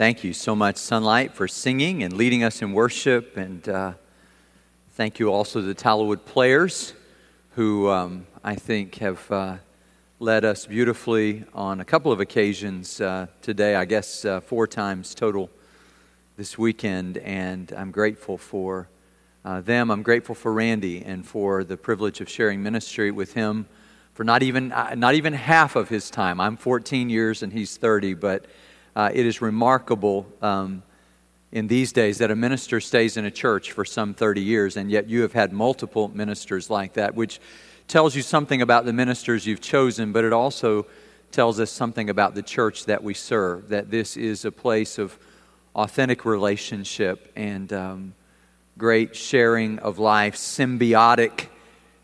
Thank you so much, Sunlight, for singing and leading us in worship. And uh, thank you also to the Tallowood players who um, I think have uh, led us beautifully on a couple of occasions uh, today, I guess uh, four times total this weekend. And I'm grateful for uh, them. I'm grateful for Randy and for the privilege of sharing ministry with him for not even, uh, not even half of his time. I'm 14 years and he's 30, but uh, it is remarkable um, in these days that a minister stays in a church for some 30 years, and yet you have had multiple ministers like that, which tells you something about the ministers you've chosen, but it also tells us something about the church that we serve, that this is a place of authentic relationship and um, great sharing of life, symbiotic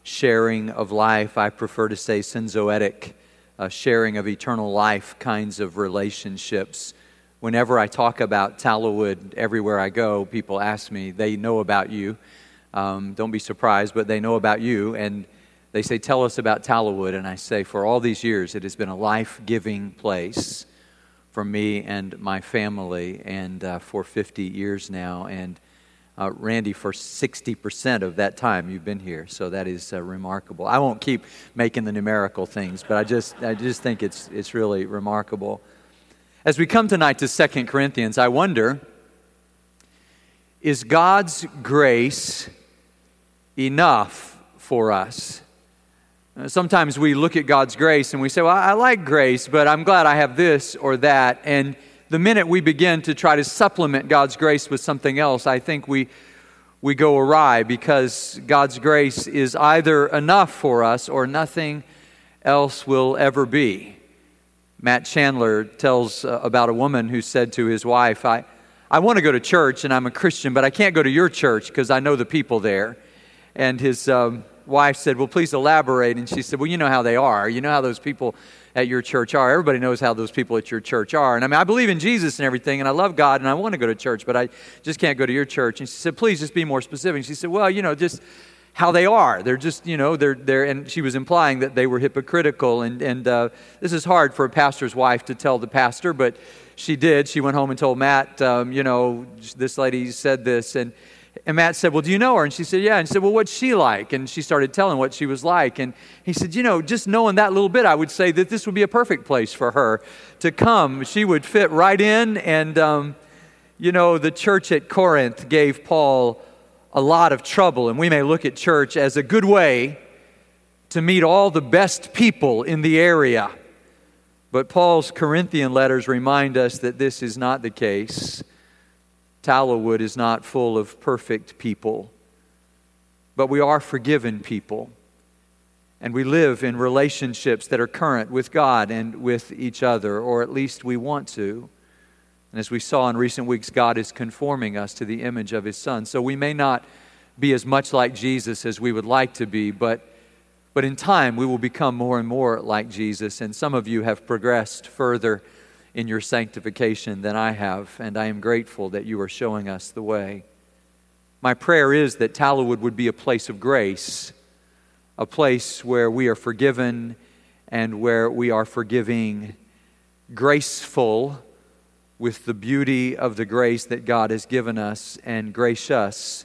sharing of life. I prefer to say synzoetic uh, sharing of eternal life kinds of relationships. Whenever I talk about Tallowood everywhere I go, people ask me, they know about you. Um, don't be surprised, but they know about you. And they say, Tell us about Tallowood. And I say, For all these years, it has been a life giving place for me and my family, and uh, for 50 years now. And uh, Randy, for 60% of that time you've been here. So that is uh, remarkable. I won't keep making the numerical things, but I just, I just think it's, it's really remarkable. As we come tonight to Second Corinthians, I wonder is God's grace enough for us? Uh, sometimes we look at God's grace and we say, Well, I like grace, but I'm glad I have this or that. And the minute we begin to try to supplement God's grace with something else, I think we, we go awry because God's grace is either enough for us or nothing else will ever be. Matt Chandler tells uh, about a woman who said to his wife, I, I want to go to church and I'm a Christian, but I can't go to your church because I know the people there. And his um, wife said, Well, please elaborate. And she said, Well, you know how they are. You know how those people at your church are. Everybody knows how those people at your church are. And I mean, I believe in Jesus and everything, and I love God, and I want to go to church, but I just can't go to your church. And she said, please just be more specific. she said, well, you know, just how they are. They're just, you know, they're, they're, and she was implying that they were hypocritical. And, and uh, this is hard for a pastor's wife to tell the pastor, but she did. She went home and told Matt, um, you know, this lady said this. And, and Matt said, Well, do you know her? And she said, Yeah. And he said, Well, what's she like? And she started telling what she was like. And he said, You know, just knowing that little bit, I would say that this would be a perfect place for her to come. She would fit right in. And, um, you know, the church at Corinth gave Paul a lot of trouble. And we may look at church as a good way to meet all the best people in the area. But Paul's Corinthian letters remind us that this is not the case. Tallowood is not full of perfect people, but we are forgiven people. And we live in relationships that are current with God and with each other, or at least we want to. And as we saw in recent weeks, God is conforming us to the image of His Son. So we may not be as much like Jesus as we would like to be, but, but in time we will become more and more like Jesus. And some of you have progressed further in your sanctification than I have, and I am grateful that you are showing us the way. My prayer is that Tallowood would be a place of grace, a place where we are forgiven and where we are forgiving, graceful with the beauty of the grace that God has given us, and gracious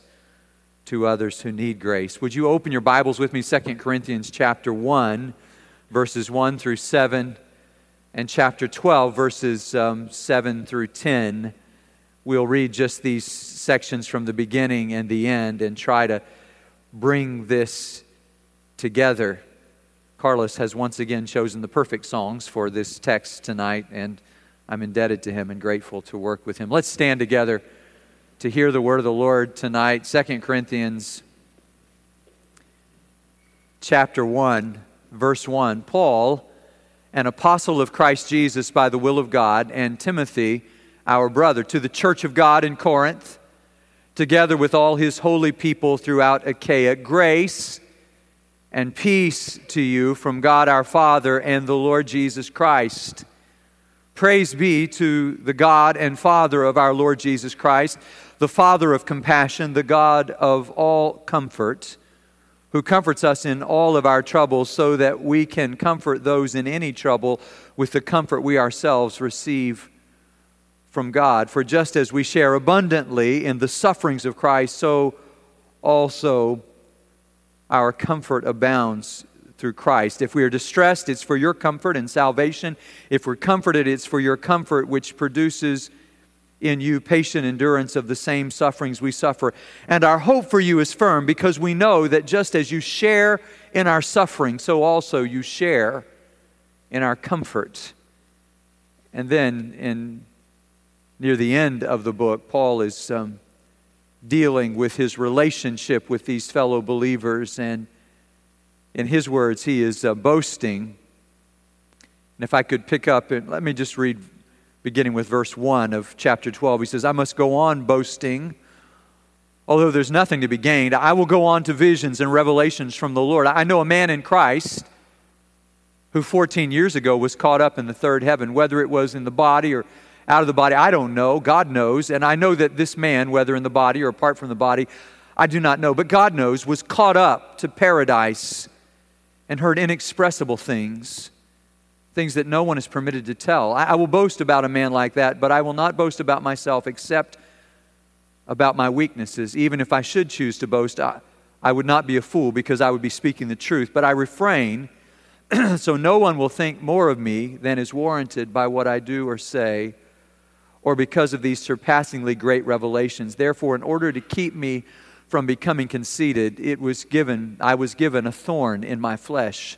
to others who need grace. Would you open your Bibles with me, 2 Corinthians chapter 1, verses 1 through 7 and chapter 12, verses um, 7 through 10. We'll read just these sections from the beginning and the end and try to bring this together. Carlos has once again chosen the perfect songs for this text tonight, and I'm indebted to him and grateful to work with him. Let's stand together to hear the word of the Lord tonight. 2 Corinthians chapter 1, verse 1. Paul an apostle of Christ Jesus by the will of God, and Timothy, our brother, to the church of God in Corinth, together with all his holy people throughout Achaia. Grace and peace to you from God our Father and the Lord Jesus Christ. Praise be to the God and Father of our Lord Jesus Christ, the Father of compassion, the God of all comfort who comforts us in all of our troubles so that we can comfort those in any trouble with the comfort we ourselves receive from God. For just as we share abundantly in the sufferings of Christ, so also our comfort abounds through Christ. If we are distressed, it's for your comfort and salvation. If we're comforted, it's for your comfort, which produces in you patient endurance of the same sufferings we suffer. And our hope for you is firm because we know that just as you share in our suffering, so also you share in our comfort. And then in near the end of the book, Paul is um, dealing with his relationship with these fellow believers. And in his words, he is uh, boasting. And if I could pick up, and let me just read beginning with verse 1 of chapter 12. He says, I must go on boasting. Although there's nothing to be gained, I will go on to visions and revelations from the Lord. I know a man in Christ who 14 years ago was caught up in the third heaven, whether it was in the body or out of the body, I don't know. God knows. And I know that this man, whether in the body or apart from the body, I do not know. But God knows, was caught up to paradise and heard inexpressible things, things that no one is permitted to tell. I, I will boast about a man like that, but I will not boast about myself except about my weaknesses. Even if I should choose to boast, I, I would not be a fool because I would be speaking the truth. But I refrain so no one will think more of me than is warranted by what I do or say or because of these surpassingly great revelations. Therefore, in order to keep me from becoming conceited, it was given, I was given a thorn in my flesh,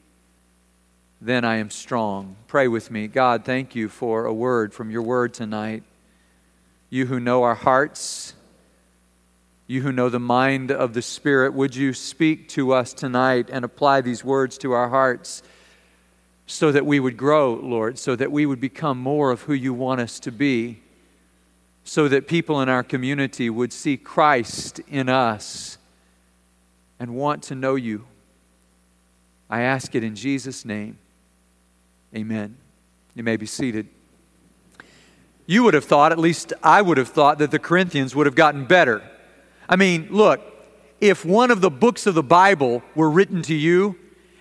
then I am strong. Pray with me. God, thank you for a word from your word tonight. You who know our hearts, you who know the mind of the Spirit, would you speak to us tonight and apply these words to our hearts? so that we would grow, Lord, so that we would become more of who you want us to be, so that people in our community would see Christ in us and want to know you. I ask it in Jesus' name. Amen. You may be seated. You would have thought, at least I would have thought, that the Corinthians would have gotten better. I mean, look, if one of the books of the Bible were written to you,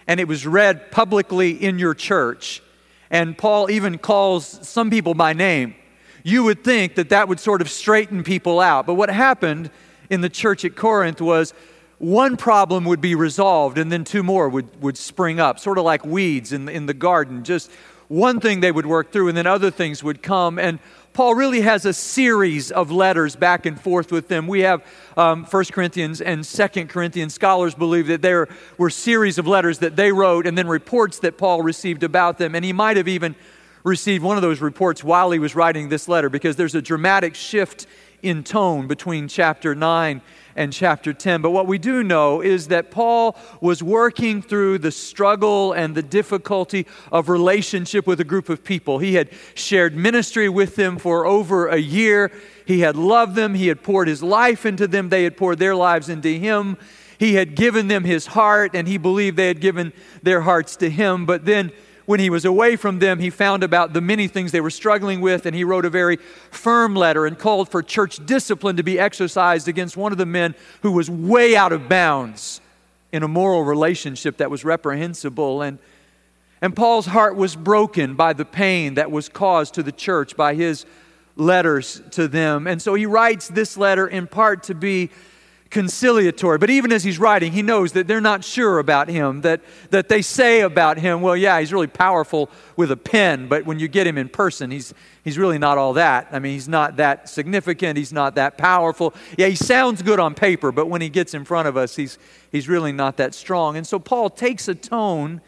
and it was read publicly in your church, and Paul even calls some people by name, you would think that that would sort of straighten people out. But what happened in the church at Corinth was one problem would be resolved, and then two more would, would spring up, sort of like weeds in in the garden. Just one thing they would work through, and then other things would come. And Paul really has a series of letters back and forth with them. We have um, 1 Corinthians and 2 Corinthians. Scholars believe that there were series of letters that they wrote and then reports that Paul received about them. And he might have even received one of those reports while he was writing this letter because there's a dramatic shift in tone between chapter 9 and chapter 10. But what we do know is that Paul was working through the struggle and the difficulty of relationship with a group of people. He had shared ministry with them for over a year. He had loved them. He had poured his life into them. They had poured their lives into him. He had given them his heart, and he believed they had given their hearts to him. But then when he was away from them, he found about the many things they were struggling with, and he wrote a very firm letter and called for church discipline to be exercised against one of the men who was way out of bounds in a moral relationship that was reprehensible. And, and Paul's heart was broken by the pain that was caused to the church by his letters to them. And so he writes this letter in part to be conciliatory. But even as he's writing, he knows that they're not sure about him, that, that they say about him, well, yeah, he's really powerful with a pen, but when you get him in person, he's, he's really not all that. I mean, he's not that significant, he's not that powerful. Yeah, he sounds good on paper, but when he gets in front of us, he's, he's really not that strong. And so Paul takes a tone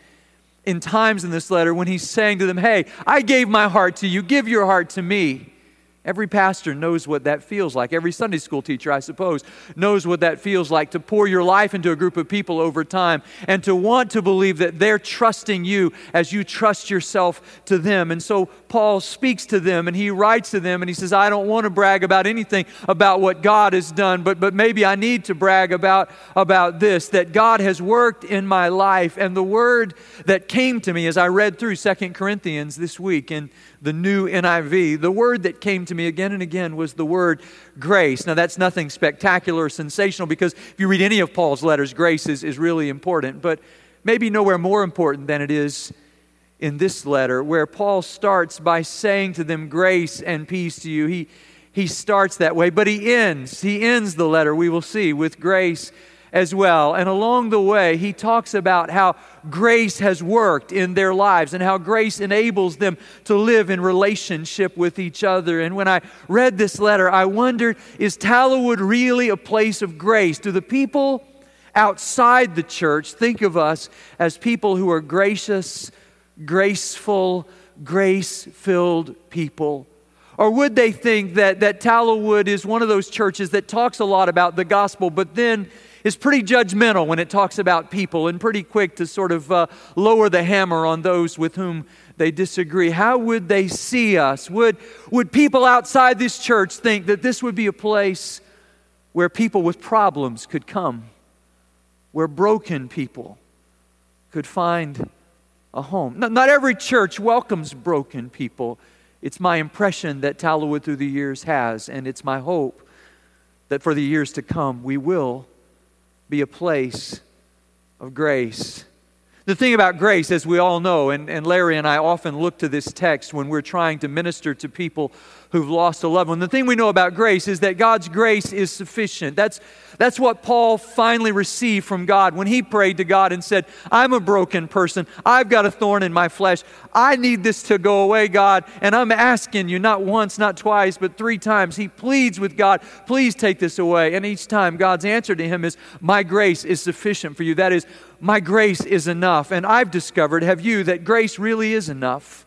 in times in this letter when he's saying to them, hey, I gave my heart to you, give your heart to me. Every pastor knows what that feels like. Every Sunday school teacher, I suppose, knows what that feels like to pour your life into a group of people over time and to want to believe that they're trusting you as you trust yourself to them. And so Paul speaks to them and he writes to them and he says, I don't want to brag about anything about what God has done, but, but maybe I need to brag about, about this that God has worked in my life. And the word that came to me as I read through Second Corinthians this week in the new NIV, the word that came to me again and again was the word grace. Now, that's nothing spectacular or sensational because if you read any of Paul's letters, grace is, is really important, but maybe nowhere more important than it is in this letter, where Paul starts by saying to them, Grace and peace to you. He, he starts that way, but he ends, he ends the letter, we will see, with grace as well. And along the way, he talks about how grace has worked in their lives and how grace enables them to live in relationship with each other. And when I read this letter, I wondered is Tallowood really a place of grace? Do the people outside the church think of us as people who are gracious, graceful, grace filled people? Or would they think that, that Tallowood is one of those churches that talks a lot about the gospel, but then is pretty judgmental when it talks about people and pretty quick to sort of uh, lower the hammer on those with whom they disagree. How would they see us? Would, would people outside this church think that this would be a place where people with problems could come, where broken people could find a home? Not, not every church welcomes broken people. It's my impression that Tallowood through the years has, and it's my hope that for the years to come we will be a place of grace. The thing about grace, as we all know, and, and Larry and I often look to this text when we're trying to minister to people who've lost a loved one. The thing we know about grace is that God's grace is sufficient. That's, that's what Paul finally received from God when he prayed to God and said, I'm a broken person. I've got a thorn in my flesh. I need this to go away, God. And I'm asking you, not once, not twice, but three times. He pleads with God, please take this away. And each time, God's answer to him is, My grace is sufficient for you. That is, my grace is enough. And I've discovered, have you, that grace really is enough.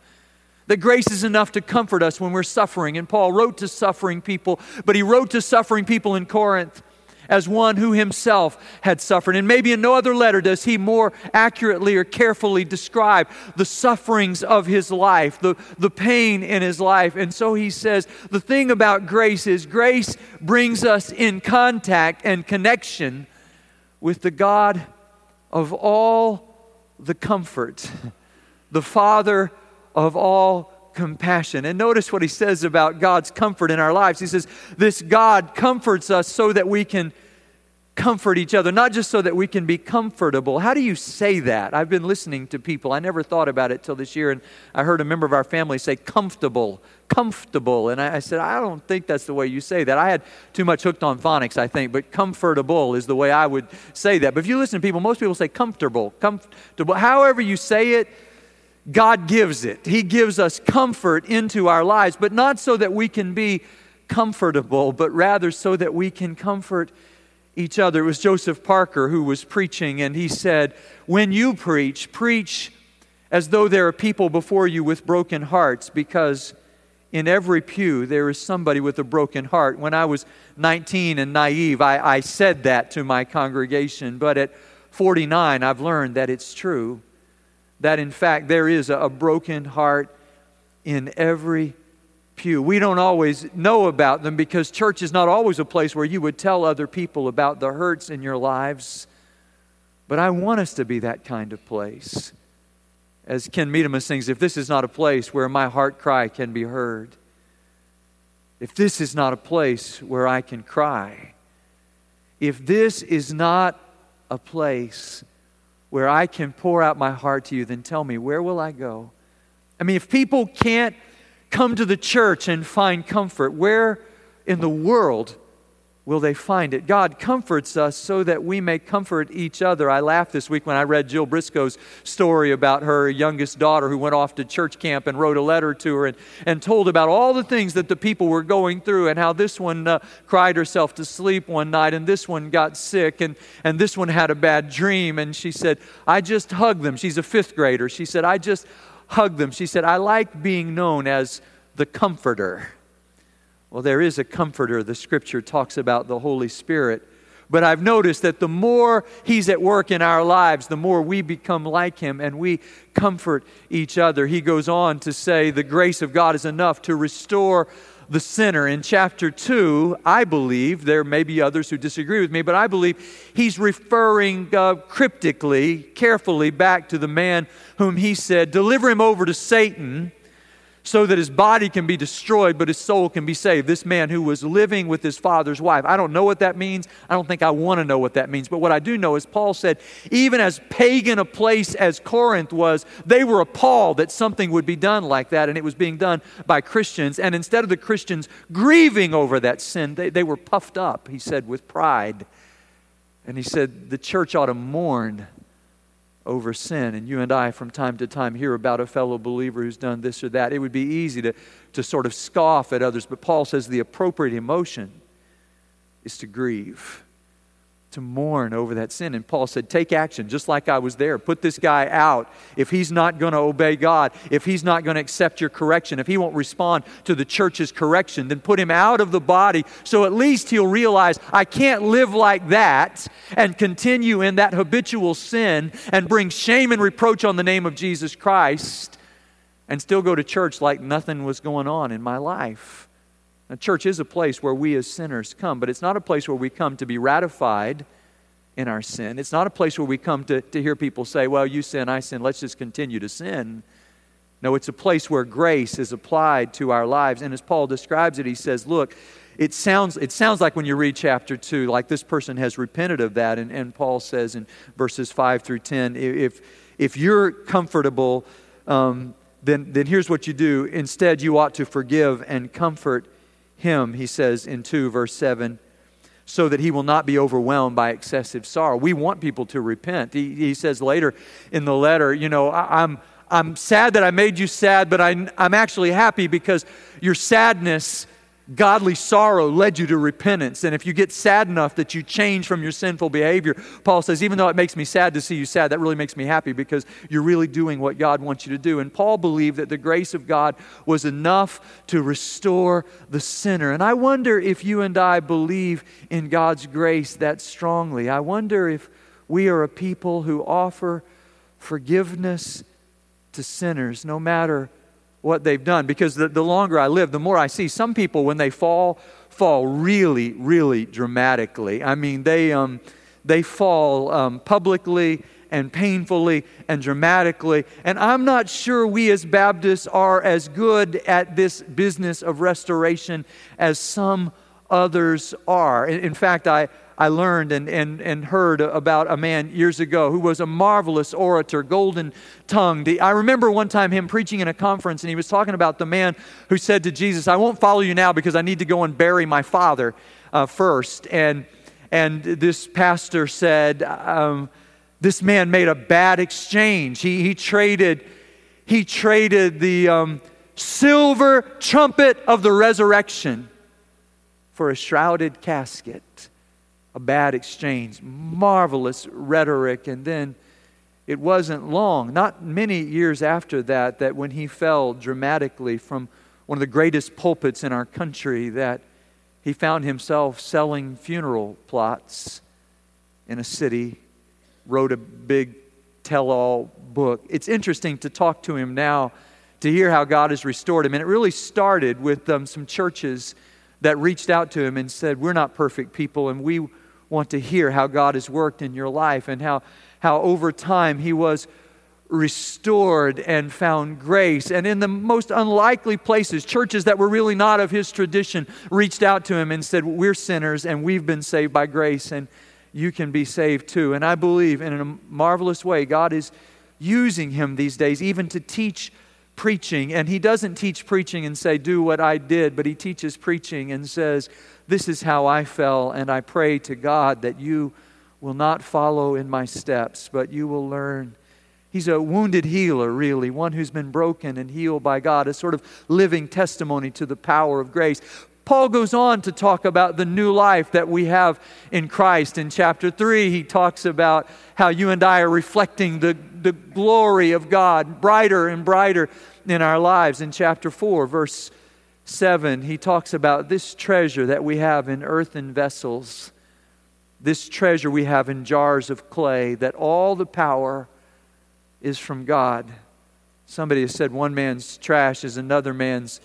That grace is enough to comfort us when we're suffering. And Paul wrote to suffering people, but he wrote to suffering people in Corinth as one who himself had suffered. And maybe in no other letter does he more accurately or carefully describe the sufferings of his life, the, the pain in his life. And so he says the thing about grace is grace brings us in contact and connection with the God of all the comfort, the Father of all compassion. And notice what he says about God's comfort in our lives. He says, This God comforts us so that we can comfort each other, not just so that we can be comfortable. How do you say that? I've been listening to people. I never thought about it till this year, and I heard a member of our family say comfortable, comfortable. And I, I said, I don't think that's the way you say that. I had too much hooked on phonics, I think, but comfortable is the way I would say that. But if you listen to people, most people say comfortable, comfortable. However you say it, God gives it. He gives us comfort into our lives, but not so that we can be comfortable, but rather so that we can comfort each other. It was Joseph Parker who was preaching, and he said, When you preach, preach as though there are people before you with broken hearts, because in every pew there is somebody with a broken heart. When I was 19 and naive, I, I said that to my congregation, but at 49, I've learned that it's true that in fact there is a, broken heart in every pew. We don't always know about them because church is not always a place where you would tell other people about the hurts in your lives. But I want us to be that kind of place. As Ken Medema sings, if this is not a place where my heart cry can be heard, if this is not a place where I can cry, if this is not a place where I can pour out my heart to you, then tell me, where will I go? I mean, if people can't come to the church and find comfort, where in the world will they find it? God comforts us so that we may comfort each other. I laughed this week when I read Jill Briscoe's story about her youngest daughter who went off to church camp and wrote a letter to her and, and told about all the things that the people were going through and how this one uh, cried herself to sleep one night and this one got sick and, and this one had a bad dream. And she said, I just hugged them. She's a fifth grader. She said, I just hugged them. She said, I like being known as the comforter. Well, there is a comforter. The scripture talks about the Holy Spirit. But I've noticed that the more He's at work in our lives, the more we become like Him and we comfort each other. He goes on to say, The grace of God is enough to restore the sinner. In chapter 2, I believe, there may be others who disagree with me, but I believe he's referring uh, cryptically, carefully back to the man whom he said, Deliver him over to Satan so that his body can be destroyed, but his soul can be saved. This man who was living with his father's wife. I don't know what that means. I don't think I want to know what that means. But what I do know is Paul said, even as pagan a place as Corinth was, they were appalled that something would be done like that, and it was being done by Christians. And instead of the Christians grieving over that sin, they, they were puffed up, he said, with pride. And he said, the church ought to mourn over sin. And you and I, from time to time, hear about a fellow believer who's done this or that. It would be easy to, to sort of scoff at others, but Paul says the appropriate emotion is to grieve to mourn over that sin. And Paul said, Take action, just like I was there. Put this guy out. If he's not going to obey God, if he's not going to accept your correction, if he won't respond to the church's correction, then put him out of the body so at least he'll realize I can't live like that and continue in that habitual sin and bring shame and reproach on the name of Jesus Christ and still go to church like nothing was going on in my life. Now, church is a place where we as sinners come, but it's not a place where we come to be ratified in our sin. It's not a place where we come to, to hear people say, Well, you sin, I sin, let's just continue to sin. No, it's a place where grace is applied to our lives. And as Paul describes it, he says, Look, it sounds, it sounds like when you read chapter 2, like this person has repented of that. And, and Paul says in verses 5 through 10, if, if you're comfortable, um, then, then here's what you do. Instead, you ought to forgive and comfort him, he says in 2, verse 7, so that he will not be overwhelmed by excessive sorrow. We want people to repent. He, he says later in the letter, you know, I, I'm, I'm sad that I made you sad, but I, I'm actually happy because your sadness godly sorrow led you to repentance. And if you get sad enough that you change from your sinful behavior, Paul says, even though it makes me sad to see you sad, that really makes me happy because you're really doing what God wants you to do. And Paul believed that the grace of God was enough to restore the sinner. And I wonder if you and I believe in God's grace that strongly. I wonder if we are a people who offer forgiveness to sinners, no matter what they've done because the, the longer I live, the more I see some people, when they fall, fall really, really dramatically. I mean, they, um, they fall um, publicly and painfully and dramatically. And I'm not sure we as Baptists are as good at this business of restoration as some others are. In, in fact, I, I learned and, and, and heard about a man years ago who was a marvelous orator, golden tongued. I remember one time him preaching in a conference, and he was talking about the man who said to Jesus, I won't follow you now because I need to go and bury my father uh, first. And, and this pastor said, um, This man made a bad exchange. He, he, traded, he traded the um, silver trumpet of the resurrection for a shrouded casket a bad exchange. Marvelous rhetoric. And then it wasn't long, not many years after that, that when he fell dramatically from one of the greatest pulpits in our country, that he found himself selling funeral plots in a city, wrote a big tell all book. It's interesting to talk to him now to hear how God has restored him. And it really started with um, some churches that reached out to him and said, We're not perfect people, and we want to hear how God has worked in your life and how, how over time He was restored and found grace. And in the most unlikely places, churches that were really not of His tradition reached out to Him and said, We're sinners and we've been saved by grace and you can be saved too. And I believe in a marvelous way, God is using Him these days even to teach preaching. And He doesn't teach preaching and say, Do what I did, but He teaches preaching and says, this is how I fell, and I pray to God that you will not follow in my steps, but you will learn. He's a wounded healer, really, one who's been broken and healed by God, a sort of living testimony to the power of grace. Paul goes on to talk about the new life that we have in Christ. In chapter 3, he talks about how you and I are reflecting the, the glory of God brighter and brighter in our lives. In chapter 4, verse 7, he talks about this treasure that we have in earthen vessels, this treasure we have in jars of clay, that all the power is from God. Somebody has said one man's trash is another man's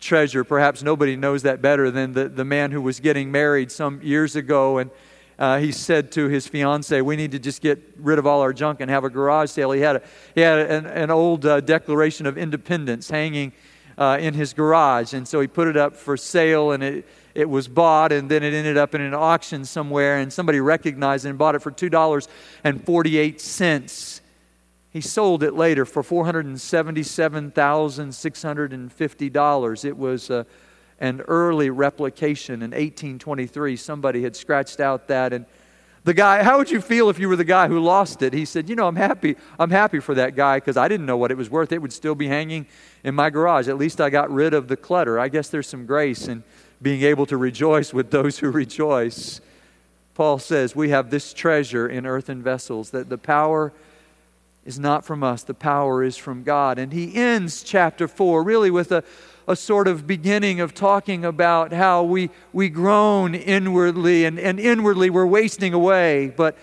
treasure. Perhaps nobody knows that better than the, the man who was getting married some years ago. And uh, he said to his fiance, We need to just get rid of all our junk and have a garage sale. He had, a, he had an, an old uh, Declaration of Independence hanging uh, in his garage. And so he put it up for sale and it, it was bought and then it ended up in an auction somewhere and somebody recognized it and bought it for $2.48 he sold it later for $477,650. It was uh, an early replication in 1823. Somebody had scratched out that and the guy, how would you feel if you were the guy who lost it? He said, "You know, I'm happy. I'm happy for that guy because I didn't know what it was worth. It would still be hanging in my garage. At least I got rid of the clutter. I guess there's some grace in being able to rejoice with those who rejoice." Paul says, "We have this treasure in earthen vessels that the power is not from us, the power is from God. And he ends chapter 4 really with a, a sort of beginning of talking about how we, we groan inwardly, and, and inwardly we're wasting away, but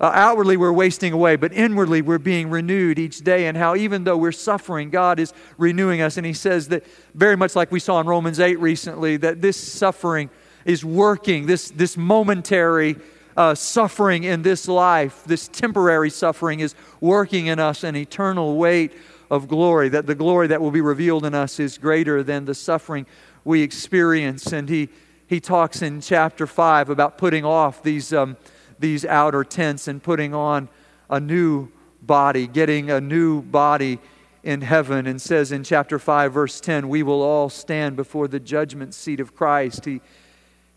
uh, outwardly we're wasting away, but inwardly we're being renewed each day, and how even though we're suffering, God is renewing us. And he says that very much like we saw in Romans 8 recently, that this suffering is working, this, this momentary uh, suffering in this life, this temporary suffering, is working in us an eternal weight of glory, that the glory that will be revealed in us is greater than the suffering we experience. And he, he talks in chapter 5 about putting off these, um, these outer tents and putting on a new body, getting a new body in heaven, and says in chapter 5, verse 10, we will all stand before the judgment seat of Christ. He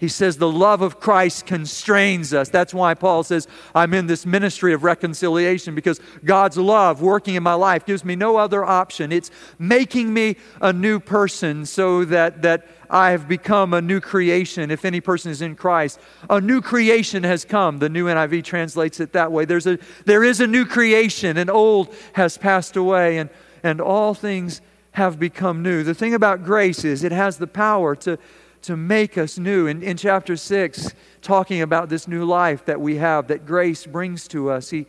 he says the love of Christ constrains us. That's why Paul says, I'm in this ministry of reconciliation because God's love working in my life gives me no other option. It's making me a new person so that, that I have become a new creation. If any person is in Christ, a new creation has come. The new NIV translates it that way. There's a, there is a new creation, and old has passed away, and, and all things have become new. The thing about grace is it has the power to to make us new. In, in chapter 6, talking about this new life that we have, that grace brings to us, he,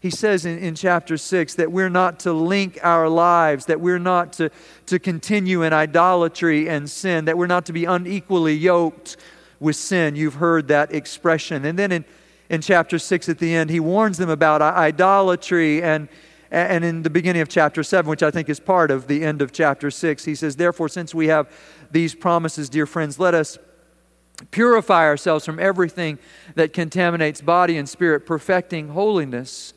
he says in, in chapter 6 that we're not to link our lives, that we're not to, to continue in idolatry and sin, that we're not to be unequally yoked with sin. You've heard that expression. And then in, in chapter 6 at the end, he warns them about idolatry and and in the beginning of chapter 7, which I think is part of the end of chapter 6, he says, Therefore, since we have these promises, dear friends, let us purify ourselves from everything that contaminates body and spirit, perfecting holiness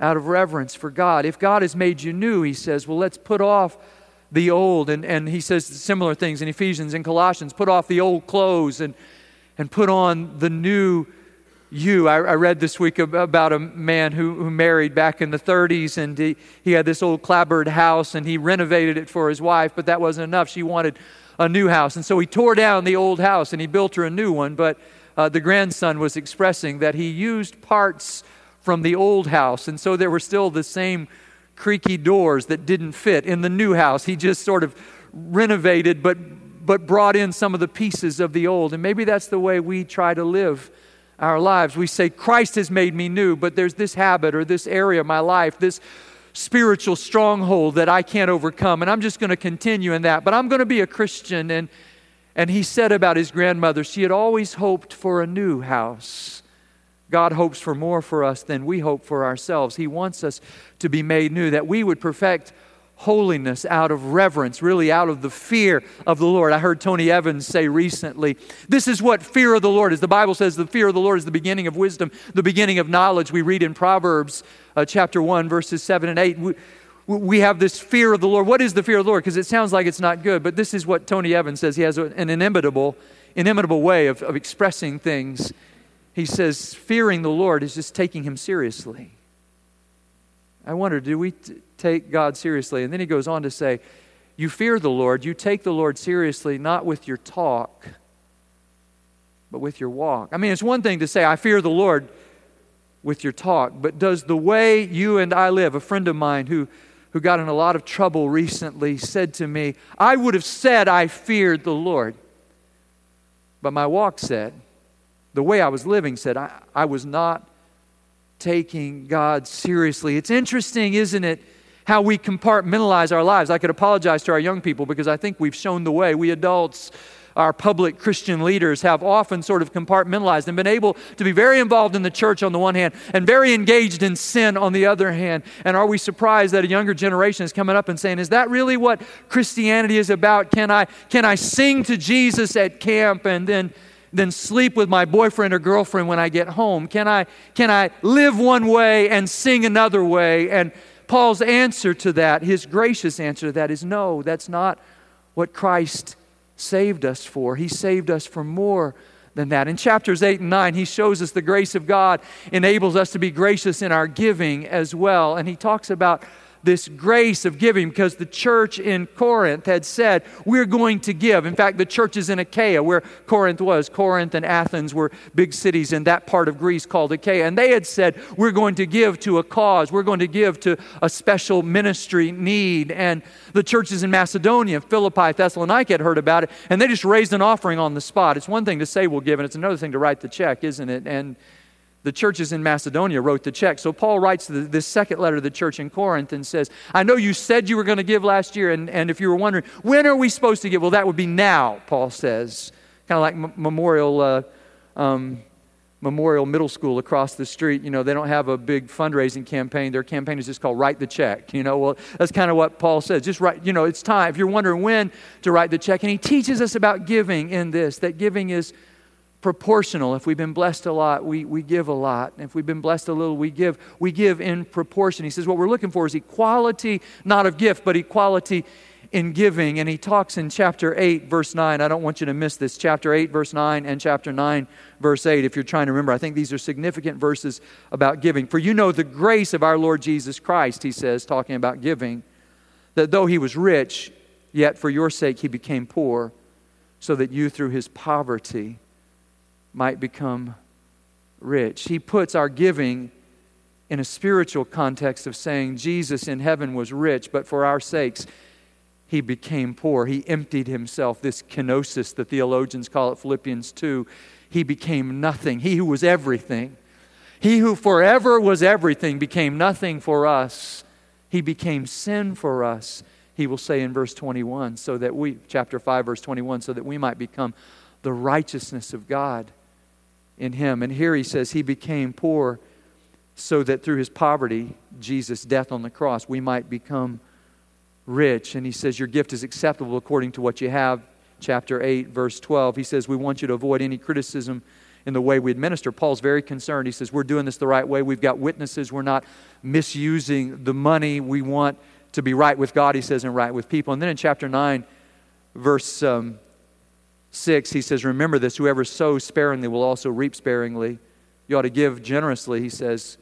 out of reverence for God. If God has made you new, he says, well, let's put off the old. And, and he says similar things in Ephesians and Colossians put off the old clothes and, and put on the new you. I, I, read this week about a man who, who married back in the 30s, and he, he had this old clapboard house, and he renovated it for his wife, but that wasn't enough. She wanted a new house. And so he tore down the old house and he built her a new one. But uh, the grandson was expressing that he used parts from the old house. And so there were still the same creaky doors that didn't fit in the new house. He just sort of renovated, but, but brought in some of the pieces of the old. And maybe that's the way we try to live our lives. We say, Christ has made me new, but there's this habit or this area of my life, this spiritual stronghold that I can't overcome, and I'm just going to continue in that. But I'm going to be a Christian. And, and he said about his grandmother, she had always hoped for a new house. God hopes for more for us than we hope for ourselves. He wants us to be made new, that we would perfect holiness out of reverence, really out of the fear of the Lord. I heard Tony Evans say recently, this is what fear of the Lord is. The Bible says the fear of the Lord is the beginning of wisdom, the beginning of knowledge. We read in Proverbs uh, chapter 1, verses 7 and 8. We, we have this fear of the Lord. What is the fear of the Lord? Because it sounds like it's not good, but this is what Tony Evans says. He has an inimitable, inimitable way of, of expressing things. He says, fearing the Lord is just taking him seriously. I wonder, do we t- take God seriously? And then he goes on to say, You fear the Lord, you take the Lord seriously, not with your talk, but with your walk. I mean, it's one thing to say, I fear the Lord with your talk, but does the way you and I live, a friend of mine who who got in a lot of trouble recently, said to me, I would have said I feared the Lord. But my walk said, the way I was living said, I, I was not taking God seriously. It's interesting, isn't it, how we compartmentalize our lives. I could apologize to our young people because I think we've shown the way. We adults our public Christian leaders have often sort of compartmentalized and been able to be very involved in the church on the one hand and very engaged in sin on the other hand. And are we surprised that a younger generation is coming up and saying, Is that really what Christianity is about? Can I, can I sing to Jesus at camp and then? Then sleep with my boyfriend or girlfriend when I get home? Can I, can I live one way and sing another way? And Paul's answer to that, his gracious answer to that, is no, that's not what Christ saved us for. He saved us for more than that. In chapters 8 and 9, he shows us the grace of God enables us to be gracious in our giving as well. And he talks about this grace of giving because the church in Corinth had said, We're going to give. In fact, the churches in Achaia, where Corinth was, Corinth and Athens were big cities in that part of Greece called Achaia, and they had said, We're going to give to a cause, we're going to give to a special ministry need. And the churches in Macedonia, Philippi, Thessalonica had heard about it, and they just raised an offering on the spot. It's one thing to say we'll give, and it's another thing to write the check, isn't it? And the churches in Macedonia wrote the check. So Paul writes this second letter to the church in Corinth and says, I know you said you were going to give last year, and, and if you were wondering, when are we supposed to give? Well, that would be now, Paul says. Kind of like M- Memorial. Uh, um, Memorial Middle School across the street, you know, they don't have a big fundraising campaign. Their campaign is just called Write the Check. You know, well, that's kind of what Paul says. Just write, you know, it's time. If you're wondering when to write the check, and he teaches us about giving in this, that giving is proportional. If we've been blessed a lot, we, we give a lot. If we've been blessed a little, we give. We give in proportion. He says what we're looking for is equality, not of gift, but equality in giving. And he talks in chapter 8, verse 9. I don't want you to miss this. Chapter 8, verse 9, and chapter 9, verse 8, if you're trying to remember. I think these are significant verses about giving. For you know the grace of our Lord Jesus Christ, he says, talking about giving, that though he was rich, yet for your sake he became poor, so that you through his poverty might become rich. He puts our giving in a spiritual context of saying Jesus in heaven was rich, but for our sakes, he became poor. He emptied himself. This kenosis, the theologians call it Philippians 2. He became nothing. He who was everything. He who forever was everything became nothing for us. He became sin for us. He will say in verse 21, so that we, chapter 5, verse 21, so that we might become the righteousness of God in him. And here he says, He became poor so that through his poverty, Jesus' death on the cross, we might become rich. And he says, Your gift is acceptable according to what you have. Chapter 8, verse 12. He says, We want you to avoid any criticism in the way we administer. Paul's very concerned. He says, We're doing this the right way. We've got witnesses. We're not misusing the money. We want to be right with God, he says, and right with people. And then in chapter 9, verse um, 6, he says, Remember this whoever sows sparingly will also reap sparingly. You ought to give generously, he says,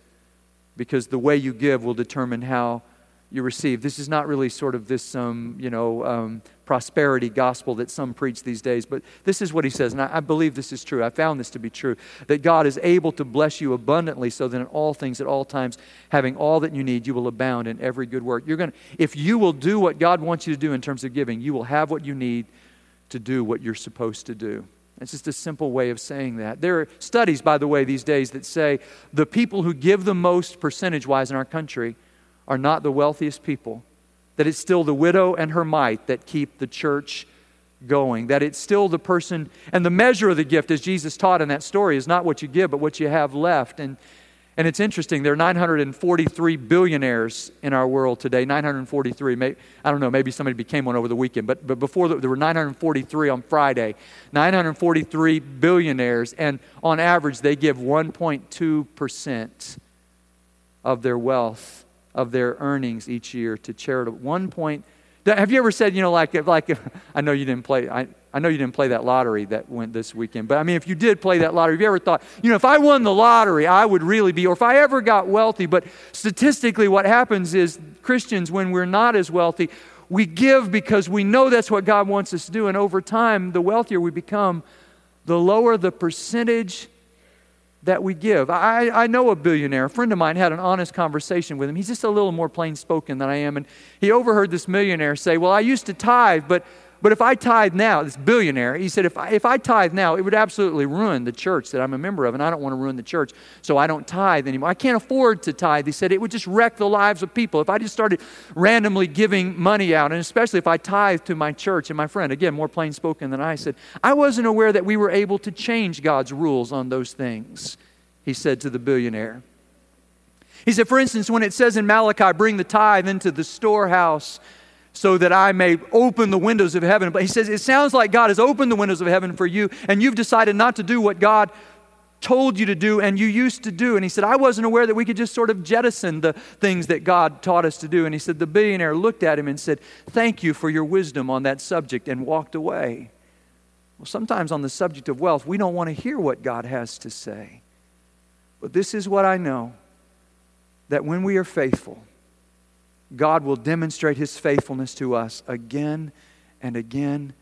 because the way you give will determine how you receive. This is not really sort of this, um, you know, um, prosperity gospel that some preach these days, but this is what he says, and I, I believe this is true. I found this to be true that God is able to bless you abundantly, so that in all things, at all times, having all that you need, you will abound in every good work. You're going to, if you will do what God wants you to do in terms of giving, you will have what you need to do what you're supposed to do. It's just a simple way of saying that. There are studies, by the way, these days that say the people who give the most percentage wise in our country are not the wealthiest people. That it's still the widow and her mite that keep the church going. That it's still the person, and the measure of the gift, as Jesus taught in that story, is not what you give, but what you have left. And and it's interesting, there are 943 billionaires in our world today. 943. May, I don't know, maybe somebody became one over the weekend, but, but before the, there were 943 on Friday. 943 billionaires, and on average, they give 1.2% of their wealth, of their earnings each year to charity. 1. Have you ever said, you know, like, like I know you didn't play, I, I know you didn't play that lottery that went this weekend, but I mean, if you did play that lottery, have you ever thought, you know, if I won the lottery, I would really be, or if I ever got wealthy, but statistically, what happens is Christians, when we're not as wealthy, we give because we know that's what God wants us to do. And over time, the wealthier we become, the lower the percentage that we give. I, I know a billionaire. A friend of mine had an honest conversation with him. He's just a little more plain spoken than I am. And he overheard this millionaire say, Well, I used to tithe, but but if I tithe now, this billionaire, he said, if I, if I tithe now, it would absolutely ruin the church that I'm a member of, and I don't want to ruin the church, so I don't tithe anymore. I can't afford to tithe. He said, it would just wreck the lives of people if I just started randomly giving money out, and especially if I tithe to my church and my friend. Again, more plain spoken than I said. I wasn't aware that we were able to change God's rules on those things, he said to the billionaire. He said, for instance, when it says in Malachi, bring the tithe into the storehouse, so that I may open the windows of heaven. But he says, it sounds like God has opened the windows of heaven for you, and you've decided not to do what God told you to do and you used to do. And he said, I wasn't aware that we could just sort of jettison the things that God taught us to do. And he said, the billionaire looked at him and said, Thank you for your wisdom on that subject, and walked away. Well, sometimes on the subject of wealth, we don't want to hear what God has to say. But this is what I know that when we are faithful, God will demonstrate his faithfulness to us again and again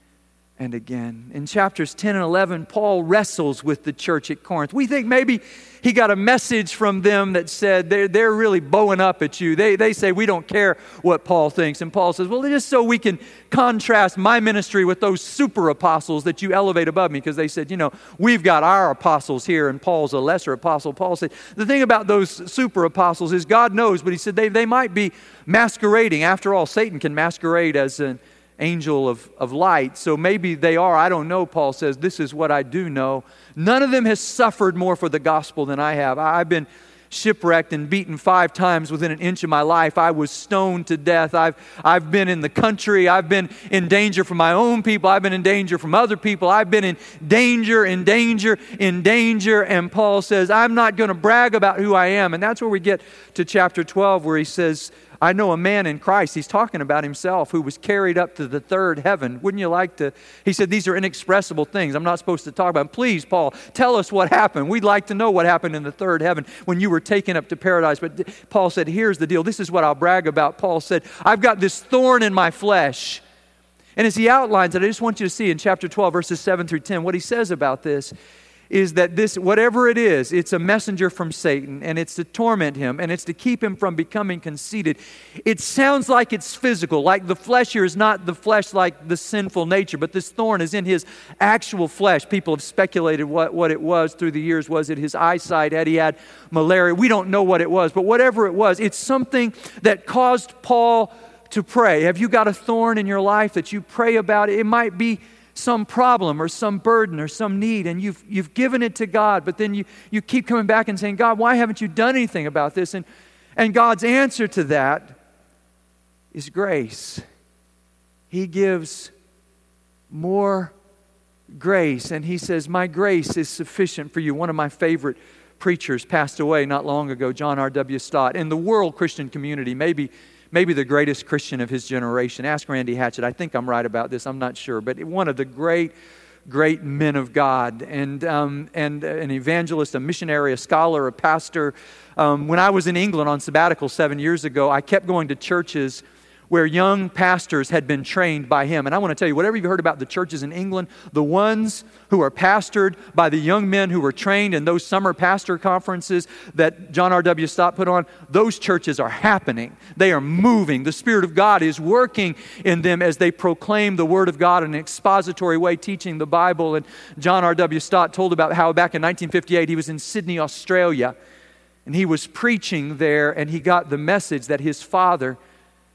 and again. In chapters 10 and 11, Paul wrestles with the church at Corinth. We think maybe he got a message from them that said they're, they're really bowing up at you. They, they say, We don't care what Paul thinks. And Paul says, Well, just so we can contrast my ministry with those super apostles that you elevate above me, because they said, You know, we've got our apostles here, and Paul's a lesser apostle. Paul said, The thing about those super apostles is God knows, but he said they, they might be masquerading. After all, Satan can masquerade as an angel of, of light. So maybe they are. I don't know, Paul says. This is what I do know. None of them has suffered more for the gospel than I have. I've been shipwrecked and beaten five times within an inch of my life. I was stoned to death. I've, I've been in the country. I've been in danger from my own people. I've been in danger from other people. I've been in danger, in danger, in danger. And Paul says, I'm not going to brag about who I am. And that's where we get to chapter 12, where he says, I know a man in Christ, he's talking about himself, who was carried up to the third heaven. Wouldn't you like to? He said, These are inexpressible things. I'm not supposed to talk about them. Please, Paul, tell us what happened. We'd like to know what happened in the third heaven when you were taken up to paradise. But Paul said, Here's the deal. This is what I'll brag about. Paul said, I've got this thorn in my flesh. And as he outlines it, I just want you to see in chapter 12, verses 7 through 10, what he says about this is that this, whatever it is, it's a messenger from Satan and it's to torment him and it's to keep him from becoming conceited. It sounds like it's physical, like the flesh here is not the flesh like the sinful nature, but this thorn is in his actual flesh. People have speculated what, what it was through the years. Was it his eyesight? Had he had malaria? We don't know what it was, but whatever it was, it's something that caused Paul to pray. Have you got a thorn in your life that you pray about? It might be some problem or some burden or some need and you've, you've given it to God, but then you, you keep coming back and saying, God, why haven't you done anything about this? And, and God's answer to that is grace. He gives more grace, and He says, My grace is sufficient for you. One of my favorite preachers passed away not long ago, John R.W. Stott. In the world Christian community, maybe maybe the greatest Christian of his generation. Ask Randy Hatchett. I think I'm right about this. I'm not sure. But one of the great, great men of God and, um, and an evangelist, a missionary, a scholar, a pastor. Um, when I was in England on sabbatical seven years ago, I kept going to churches where young pastors had been trained by him. And I want to tell you, whatever you've heard about the churches in England, the ones who are pastored by the young men who were trained in those summer pastor conferences that John R.W. Stott put on, those churches are happening. They are moving. The Spirit of God is working in them as they proclaim the Word of God in an expository way, teaching the Bible. And John R.W. Stott told about how back in 1958 he was in Sydney, Australia, and he was preaching there, and he got the message that his father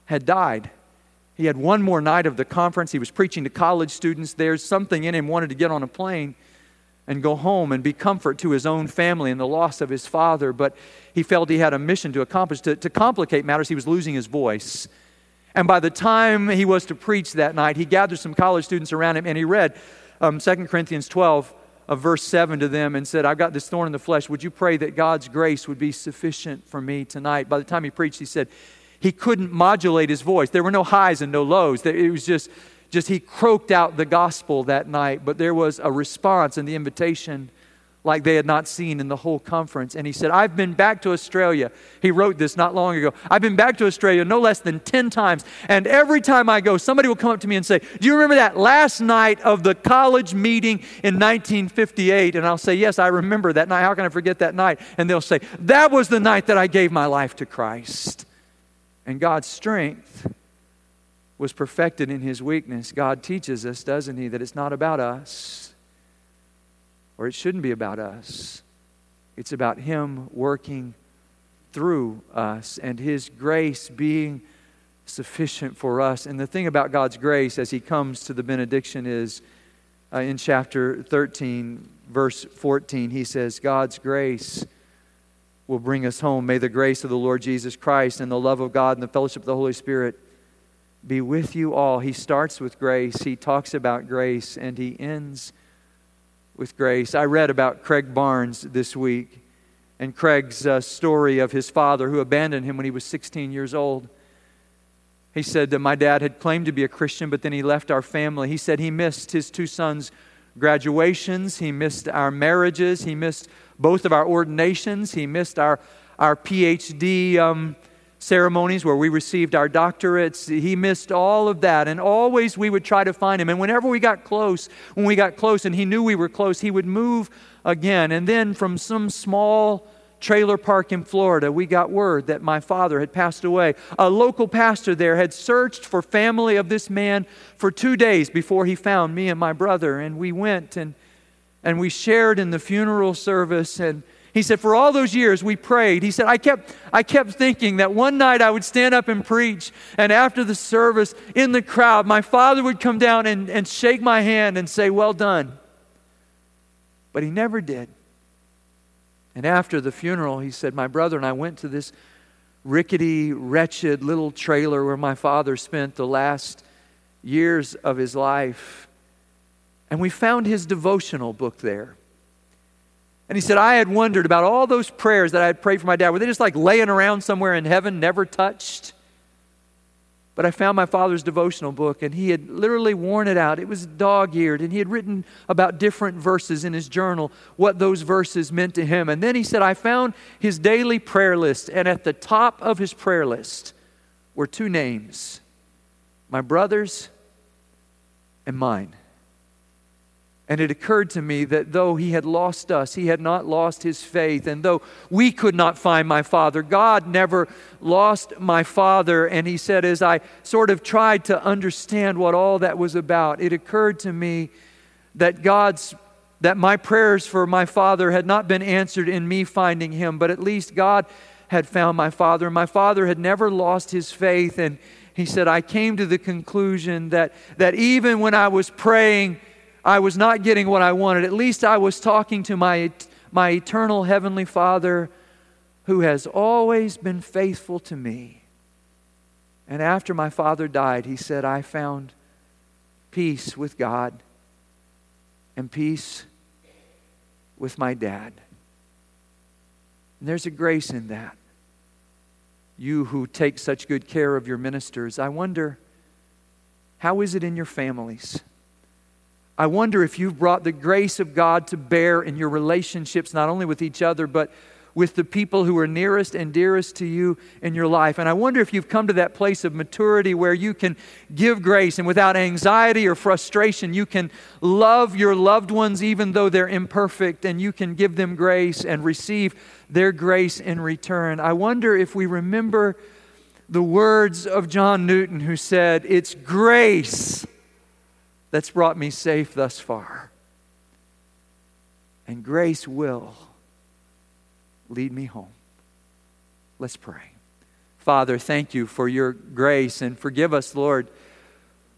had died. He had one more night of the conference. He was preaching to college students. There's something in him wanted to get on a plane and go home and be comfort to his own family and the loss of his father. But he felt he had a mission to accomplish. To, to complicate matters, he was losing his voice. And by the time he was to preach that night, he gathered some college students around him and he read um, 2 Corinthians 12, of verse 7 to them and said, I've got this thorn in the flesh. Would you pray that God's grace would be sufficient for me tonight? By the time he preached, he said, he couldn't modulate his voice. There were no highs and no lows. It was just, just he croaked out the gospel that night, but there was a response, and the invitation like they had not seen in the whole conference. And he said, I've been back to Australia. He wrote this not long ago. I've been back to Australia no less than 10 times. And every time I go, somebody will come up to me and say, Do you remember that last night of the college meeting in 1958? And I'll say, Yes, I remember that night. How can I forget that night? And they'll say, That was the night that I gave my life to Christ. And God's strength was perfected in his weakness. God teaches us, doesn't he, that it's not about us, or it shouldn't be about us. It's about him working through us and his grace being sufficient for us. And the thing about God's grace as he comes to the benediction is uh, in chapter 13, verse 14, he says, God's grace will bring us home. May the grace of the Lord Jesus Christ and the love of God and the fellowship of the Holy Spirit be with you all. He starts with grace, he talks about grace, and he ends with grace. I read about Craig Barnes this week and Craig's uh, story of his father who abandoned him when he was 16 years old. He said that my dad had claimed to be a Christian, but then he left our family. He said he missed his two sons' graduations, he missed our marriages, he missed both of our ordinations, he missed our, our PhD. Um, ceremonies where we received our doctorates. He missed all of that. And always we would try to find him. And whenever we got close, when we got close and he knew we were close, he would move again. And then from some small trailer park in Florida, we got word that my father had passed away. A local pastor there had searched for family of this man for two days before he found me and my brother. And we went and, and we shared in the funeral service and he said, For all those years we prayed. He said, I kept, I kept thinking that one night I would stand up and preach, and after the service in the crowd, my father would come down and, and shake my hand and say, Well done. But he never did. And after the funeral, he said, My brother and I went to this rickety, wretched little trailer where my father spent the last years of his life. And we found his devotional book there. And he said, I had wondered about all those prayers that I had prayed for my dad. Were they just like laying around somewhere in heaven, never touched? But I found my father's devotional book, and he had literally worn it out. It was dog eared, and he had written about different verses in his journal, what those verses meant to him. And then he said, I found his daily prayer list, and at the top of his prayer list were two names my brother's and mine. And it occurred to me that though he had lost us, he had not lost his faith. And though we could not find my father, God never lost my father. And he said, as I sort of tried to understand what all that was about, it occurred to me that God's that my prayers for my father had not been answered in me finding him, but at least God had found my father. And my father had never lost his faith. And he said, I came to the conclusion that, that even when I was praying, I was not getting what I wanted, at least I was talking to my, my eternal Heavenly Father who has always been faithful to me. And after my father died, he said, I found peace with God and peace with my dad. And there's a grace in that. You who take such good care of your ministers, I wonder, how is it in your families? I wonder if you've brought the grace of God to bear in your relationships, not only with each other, but with the people who are nearest and dearest to you in your life. And I wonder if you've come to that place of maturity where you can give grace and without anxiety or frustration, you can love your loved ones even though they're imperfect and you can give them grace and receive their grace in return. I wonder if we remember the words of John Newton who said, It's grace that's brought me safe thus far. And grace will lead me home. Let's pray. Father, thank you for your grace and forgive us, Lord,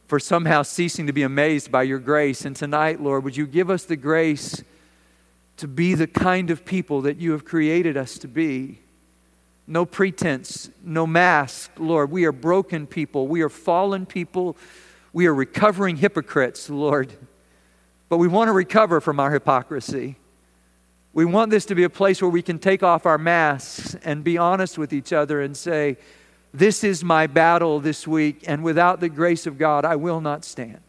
for somehow ceasing to be amazed by your grace. And tonight, Lord, would you give us the grace to be the kind of people that you have created us to be? No pretense, no mask, Lord. We are broken people, we are fallen people. We are recovering hypocrites, Lord, but we want to recover from our hypocrisy. We want this to be a place where we can take off our masks and be honest with each other and say, This is my battle this week, and without the grace of God, I will not stand.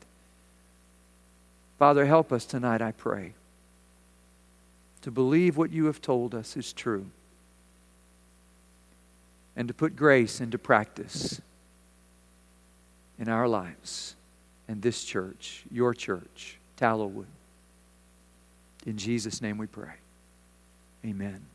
Father, help us tonight, I pray. to believe what you have told us is true and to put grace into practice in our lives and this church, your church, Tallowood. In Jesus' name we pray. Amen.